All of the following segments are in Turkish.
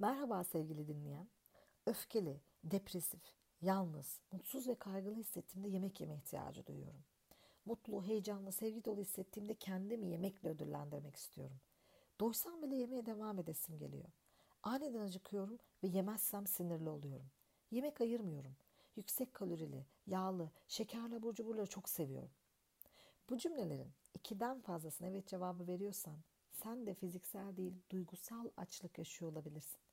Merhaba sevgili dinleyen. Öfkeli, depresif, yalnız, mutsuz ve kaygılı hissettiğimde yemek yeme ihtiyacı duyuyorum. Mutlu, heyecanlı, sevgi dolu hissettiğimde kendimi yemekle ödüllendirmek istiyorum. Doysam bile yemeye devam edesim geliyor. Aniden acıkıyorum ve yemezsem sinirli oluyorum. Yemek ayırmıyorum. Yüksek kalorili, yağlı, şekerli abur cuburları çok seviyorum. Bu cümlelerin ikiden fazlasına evet cevabı veriyorsan sen de fiziksel değil duygusal açlık yaşıyor olabilirsin.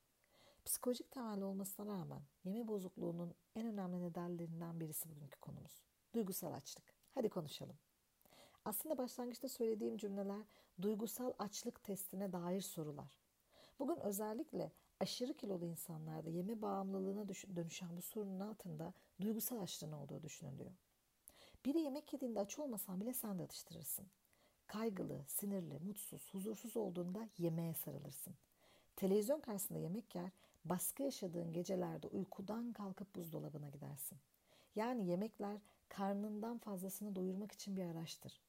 Psikolojik temelli olmasına rağmen yeme bozukluğunun en önemli nedenlerinden birisi bugünkü konumuz. Duygusal açlık. Hadi konuşalım. Aslında başlangıçta söylediğim cümleler duygusal açlık testine dair sorular. Bugün özellikle aşırı kilolu insanlarda yeme bağımlılığına dönüşen bu sorunun altında duygusal açlığın olduğu düşünülüyor. Biri yemek yediğinde aç olmasan bile sen de atıştırırsın. Kaygılı, sinirli, mutsuz, huzursuz olduğunda yemeğe sarılırsın. Televizyon karşısında yemek yer, baskı yaşadığın gecelerde uykudan kalkıp buzdolabına gidersin. Yani yemekler karnından fazlasını doyurmak için bir araçtır.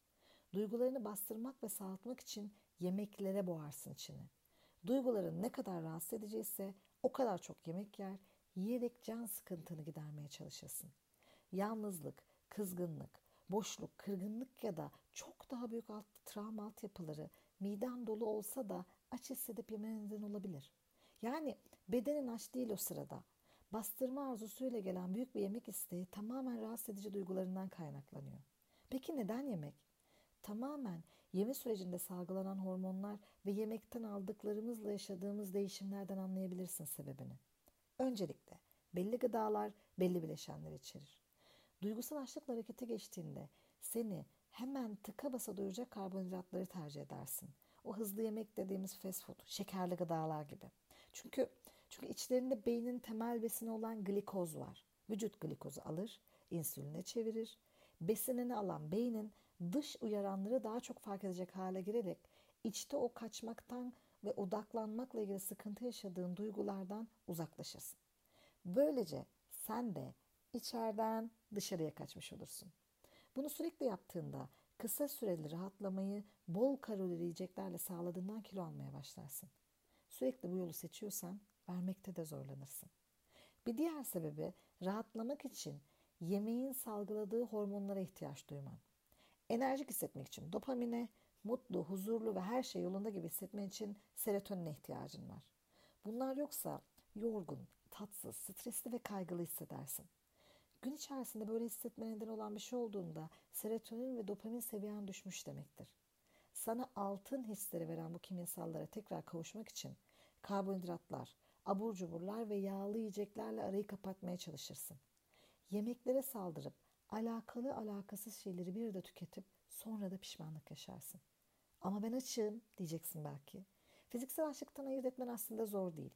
Duygularını bastırmak ve sağaltmak için yemeklere boğarsın içini. Duyguların ne kadar rahatsız ediciyse o kadar çok yemek yer, yiyerek can sıkıntını gidermeye çalışırsın. Yalnızlık, kızgınlık, boşluk, kırgınlık ya da çok daha büyük alt, travma altyapıları miden dolu olsa da aç hissedip yemeninden olabilir. Yani bedenin aç değil o sırada. Bastırma arzusuyla gelen büyük bir yemek isteği tamamen rahatsız edici duygularından kaynaklanıyor. Peki neden yemek? Tamamen yeme sürecinde salgılanan hormonlar ve yemekten aldıklarımızla yaşadığımız değişimlerden anlayabilirsin sebebini. Öncelikle belli gıdalar belli bileşenler içerir. Duygusal açlıkla harekete geçtiğinde seni hemen tıka basa doyuracak karbonhidratları tercih edersin. O hızlı yemek dediğimiz fast food, şekerli gıdalar gibi. Çünkü çünkü içlerinde beynin temel besini olan glikoz var. Vücut glikozu alır, insüline çevirir. Besinini alan beynin dış uyaranları daha çok fark edecek hale gelerek içte o kaçmaktan ve odaklanmakla ilgili sıkıntı yaşadığın duygulardan uzaklaşırsın. Böylece sen de içeriden dışarıya kaçmış olursun. Bunu sürekli yaptığında kısa süreli rahatlamayı bol kalorili yiyeceklerle sağladığından kilo almaya başlarsın. Sürekli bu yolu seçiyorsan vermekte de zorlanırsın. Bir diğer sebebi rahatlamak için yemeğin salgıladığı hormonlara ihtiyaç duyman. Enerjik hissetmek için dopamine, mutlu, huzurlu ve her şey yolunda gibi hissetmen için serotonine ihtiyacın var. Bunlar yoksa yorgun, tatsız, stresli ve kaygılı hissedersin. Gün içerisinde böyle hissetme neden olan bir şey olduğunda serotonin ve dopamin seviyen düşmüş demektir. Sana altın hisleri veren bu kimyasallara tekrar kavuşmak için karbonhidratlar, abur cuburlar ve yağlı yiyeceklerle arayı kapatmaya çalışırsın. Yemeklere saldırıp alakalı alakasız şeyleri bir de tüketip sonra da pişmanlık yaşarsın. Ama ben açım diyeceksin belki. Fiziksel açlıktan ayırt etmen aslında zor değil.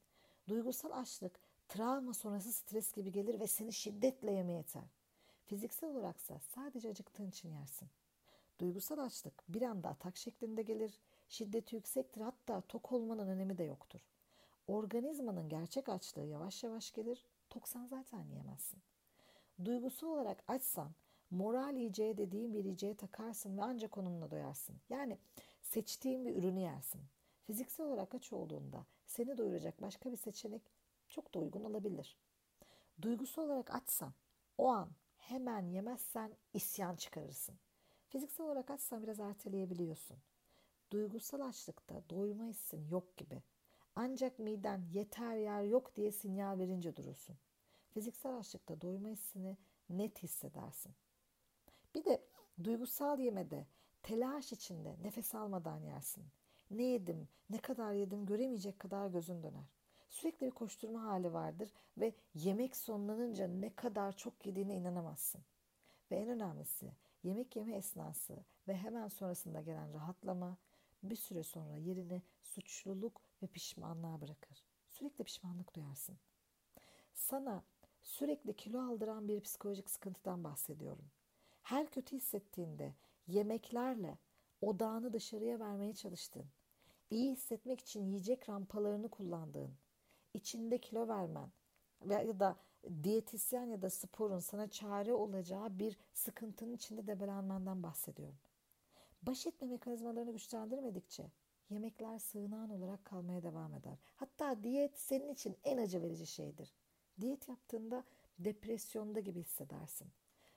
Duygusal açlık travma sonrası stres gibi gelir ve seni şiddetle yemeye yeter. Fiziksel olaraksa sadece acıktığın için yersin. Duygusal açlık bir anda atak şeklinde gelir, şiddeti yüksektir hatta tok olmanın önemi de yoktur. Organizmanın gerçek açlığı yavaş yavaş gelir, toksan zaten yiyemezsin. Duygusal olarak açsan moral yiyeceği dediğin bir yiyeceğe takarsın ve ancak onunla doyarsın. Yani seçtiğin bir ürünü yersin. Fiziksel olarak aç olduğunda seni doyuracak başka bir seçenek çok da uygun olabilir. Duygusal olarak açsan o an hemen yemezsen isyan çıkarırsın. Fiziksel olarak açsan biraz erteleyebiliyorsun. Duygusal açlıkta doyma hissin yok gibi. Ancak miden yeter yer yok diye sinyal verince durursun. Fiziksel açlıkta doyma hissini net hissedersin. Bir de duygusal yemede telaş içinde nefes almadan yersin. Ne yedim, ne kadar yedim göremeyecek kadar gözün döner. Sürekli bir koşturma hali vardır ve yemek sonlanınca ne kadar çok yediğine inanamazsın. Ve en önemlisi yemek yeme esnası ve hemen sonrasında gelen rahatlama bir süre sonra yerini suçluluk ve pişmanlığa bırakır. Sürekli pişmanlık duyarsın. Sana sürekli kilo aldıran bir psikolojik sıkıntıdan bahsediyorum. Her kötü hissettiğinde yemeklerle odağını dışarıya vermeye çalıştın. İyi hissetmek için yiyecek rampalarını kullandığın, içinde kilo vermen ya da diyetisyen ya da sporun sana çare olacağı bir sıkıntının içinde debelenmenden bahsediyorum. Baş etme mekanizmalarını güçlendirmedikçe yemekler sığınağın olarak kalmaya devam eder. Hatta diyet senin için en acı verici şeydir. Diyet yaptığında depresyonda gibi hissedersin.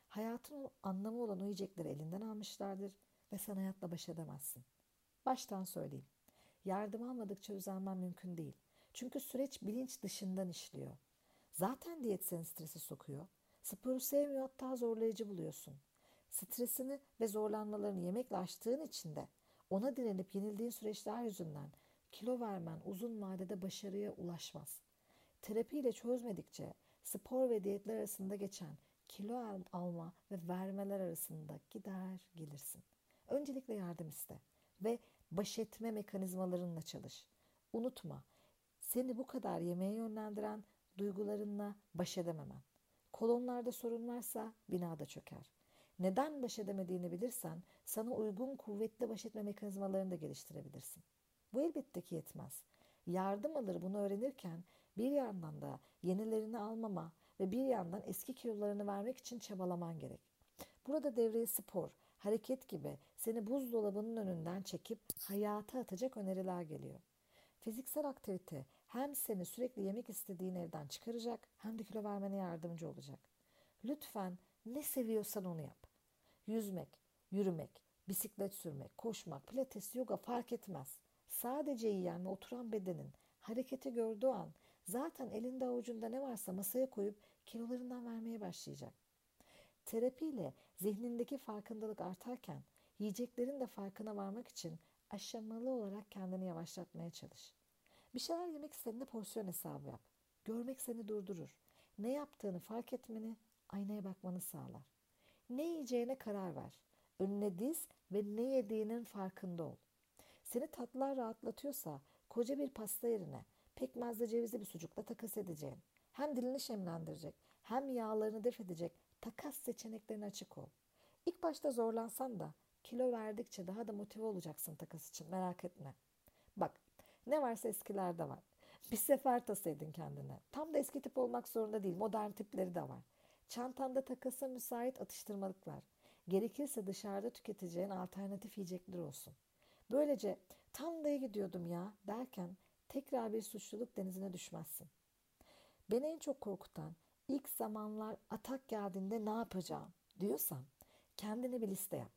Hayatın anlamı olan o yiyecekleri elinden almışlardır ve sen hayatla baş edemezsin. Baştan söyleyeyim. Yardım almadıkça düzelmen mümkün değil. Çünkü süreç bilinç dışından işliyor. Zaten diyet seni stresi sokuyor. Sporu sevmiyor hatta zorlayıcı buluyorsun. Stresini ve zorlanmalarını yemekle aştığın için de ona direnip yenildiğin süreçler yüzünden kilo vermen uzun vadede başarıya ulaşmaz. Terapiyle çözmedikçe spor ve diyetler arasında geçen kilo alma ve vermeler arasında gider gelirsin. Öncelikle yardım iste ve baş etme mekanizmalarınla çalış. Unutma, seni bu kadar yemeğe yönlendiren duygularınla baş edememen. Kolonlarda sorun varsa binada çöker. Neden baş edemediğini bilirsen sana uygun kuvvetli baş etme mekanizmalarını da geliştirebilirsin. Bu elbette ki yetmez. Yardım alır bunu öğrenirken bir yandan da yenilerini almama ve bir yandan eski kilolarını vermek için çabalaman gerek. Burada devreye spor, hareket gibi seni buzdolabının önünden çekip hayata atacak öneriler geliyor. Fiziksel aktivite hem seni sürekli yemek istediğin evden çıkaracak hem de kilo vermene yardımcı olacak. Lütfen ne seviyorsan onu yap. Yüzmek, yürümek, bisiklet sürmek, koşmak, pilates, yoga fark etmez. Sadece yiyen ve oturan bedenin hareketi gördüğü an zaten elinde avucunda ne varsa masaya koyup kilolarından vermeye başlayacak. Terapiyle zihnindeki farkındalık artarken yiyeceklerin de farkına varmak için aşamalı olarak kendini yavaşlatmaya çalış. Bir şeyler yemek istediğinde porsiyon hesabı yap. Görmek seni durdurur. Ne yaptığını fark etmeni, aynaya bakmanı sağlar. Ne yiyeceğine karar ver. Önüne diz ve ne yediğinin farkında ol. Seni tatlılar rahatlatıyorsa koca bir pasta yerine pekmezli cevizli bir sucukla takas edeceğin, hem dilini şemlendirecek hem yağlarını def edecek takas seçeneklerine açık ol. İlk başta zorlansan da kilo verdikçe daha da motive olacaksın takas için merak etme. Ne varsa eskilerde var. Bir sefer tasaydın kendine. Tam da eski tip olmak zorunda değil. Modern tipleri de var. Çantanda takasa müsait atıştırmalıklar. Gerekirse dışarıda tüketeceğin alternatif yiyecekler olsun. Böylece tam da gidiyordum ya derken tekrar bir suçluluk denizine düşmezsin. Beni en çok korkutan ilk zamanlar atak geldiğinde ne yapacağım diyorsan kendine bir liste yap.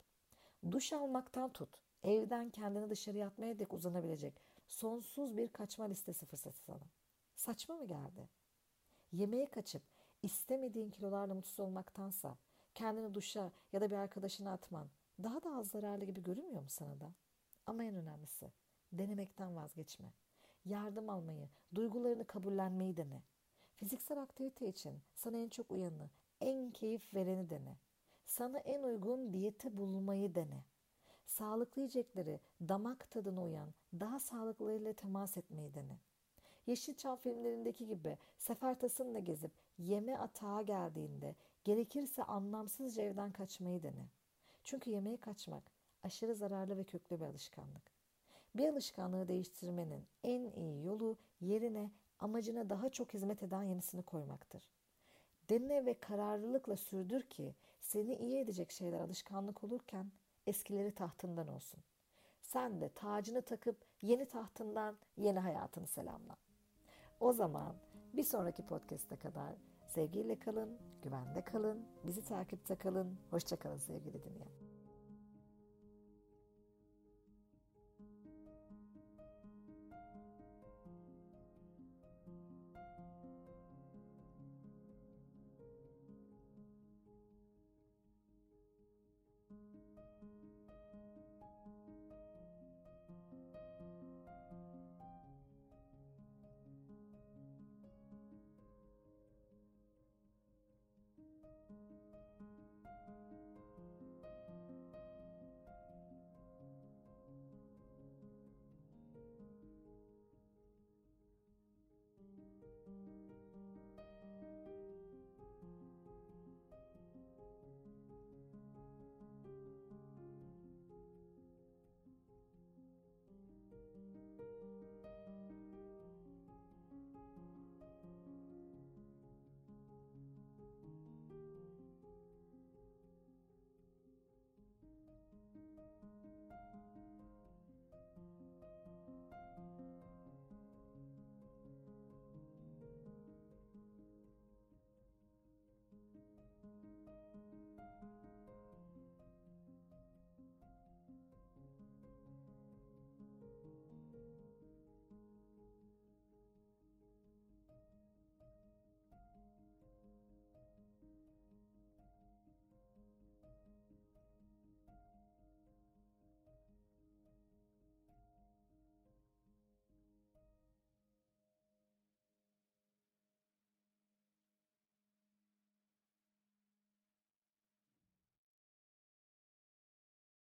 Duş almaktan tut, evden kendini dışarı atmaya dek uzanabilecek sonsuz bir kaçma listesi fırsatı sana. Saçma mı geldi? Yemeğe kaçıp istemediğin kilolarla mutsuz olmaktansa kendini duşa ya da bir arkadaşına atman daha da az zararlı gibi görünmüyor mu sana da? Ama en önemlisi denemekten vazgeçme. Yardım almayı, duygularını kabullenmeyi dene. Fiziksel aktivite için sana en çok uyanı, en keyif vereni dene. Sana en uygun diyeti bulmayı dene. Sağlıklı yiyecekleri damak tadına uyan, daha sağlıklılarıyla temas etmeyi dene. Yeşilçam filmlerindeki gibi sefer tasınla gezip yeme atağa geldiğinde gerekirse anlamsızca evden kaçmayı dene. Çünkü yemeğe kaçmak aşırı zararlı ve köklü bir alışkanlık. Bir alışkanlığı değiştirmenin en iyi yolu yerine amacına daha çok hizmet eden yenisini koymaktır. Dene ve kararlılıkla sürdür ki seni iyi edecek şeyler alışkanlık olurken eskileri tahtından olsun. Sen de tacını takıp yeni tahtından yeni hayatını selamla. O zaman bir sonraki podcast'e kadar sevgiyle kalın, güvende kalın, bizi takipte kalın. Hoşçakalın sevgili dinleyen.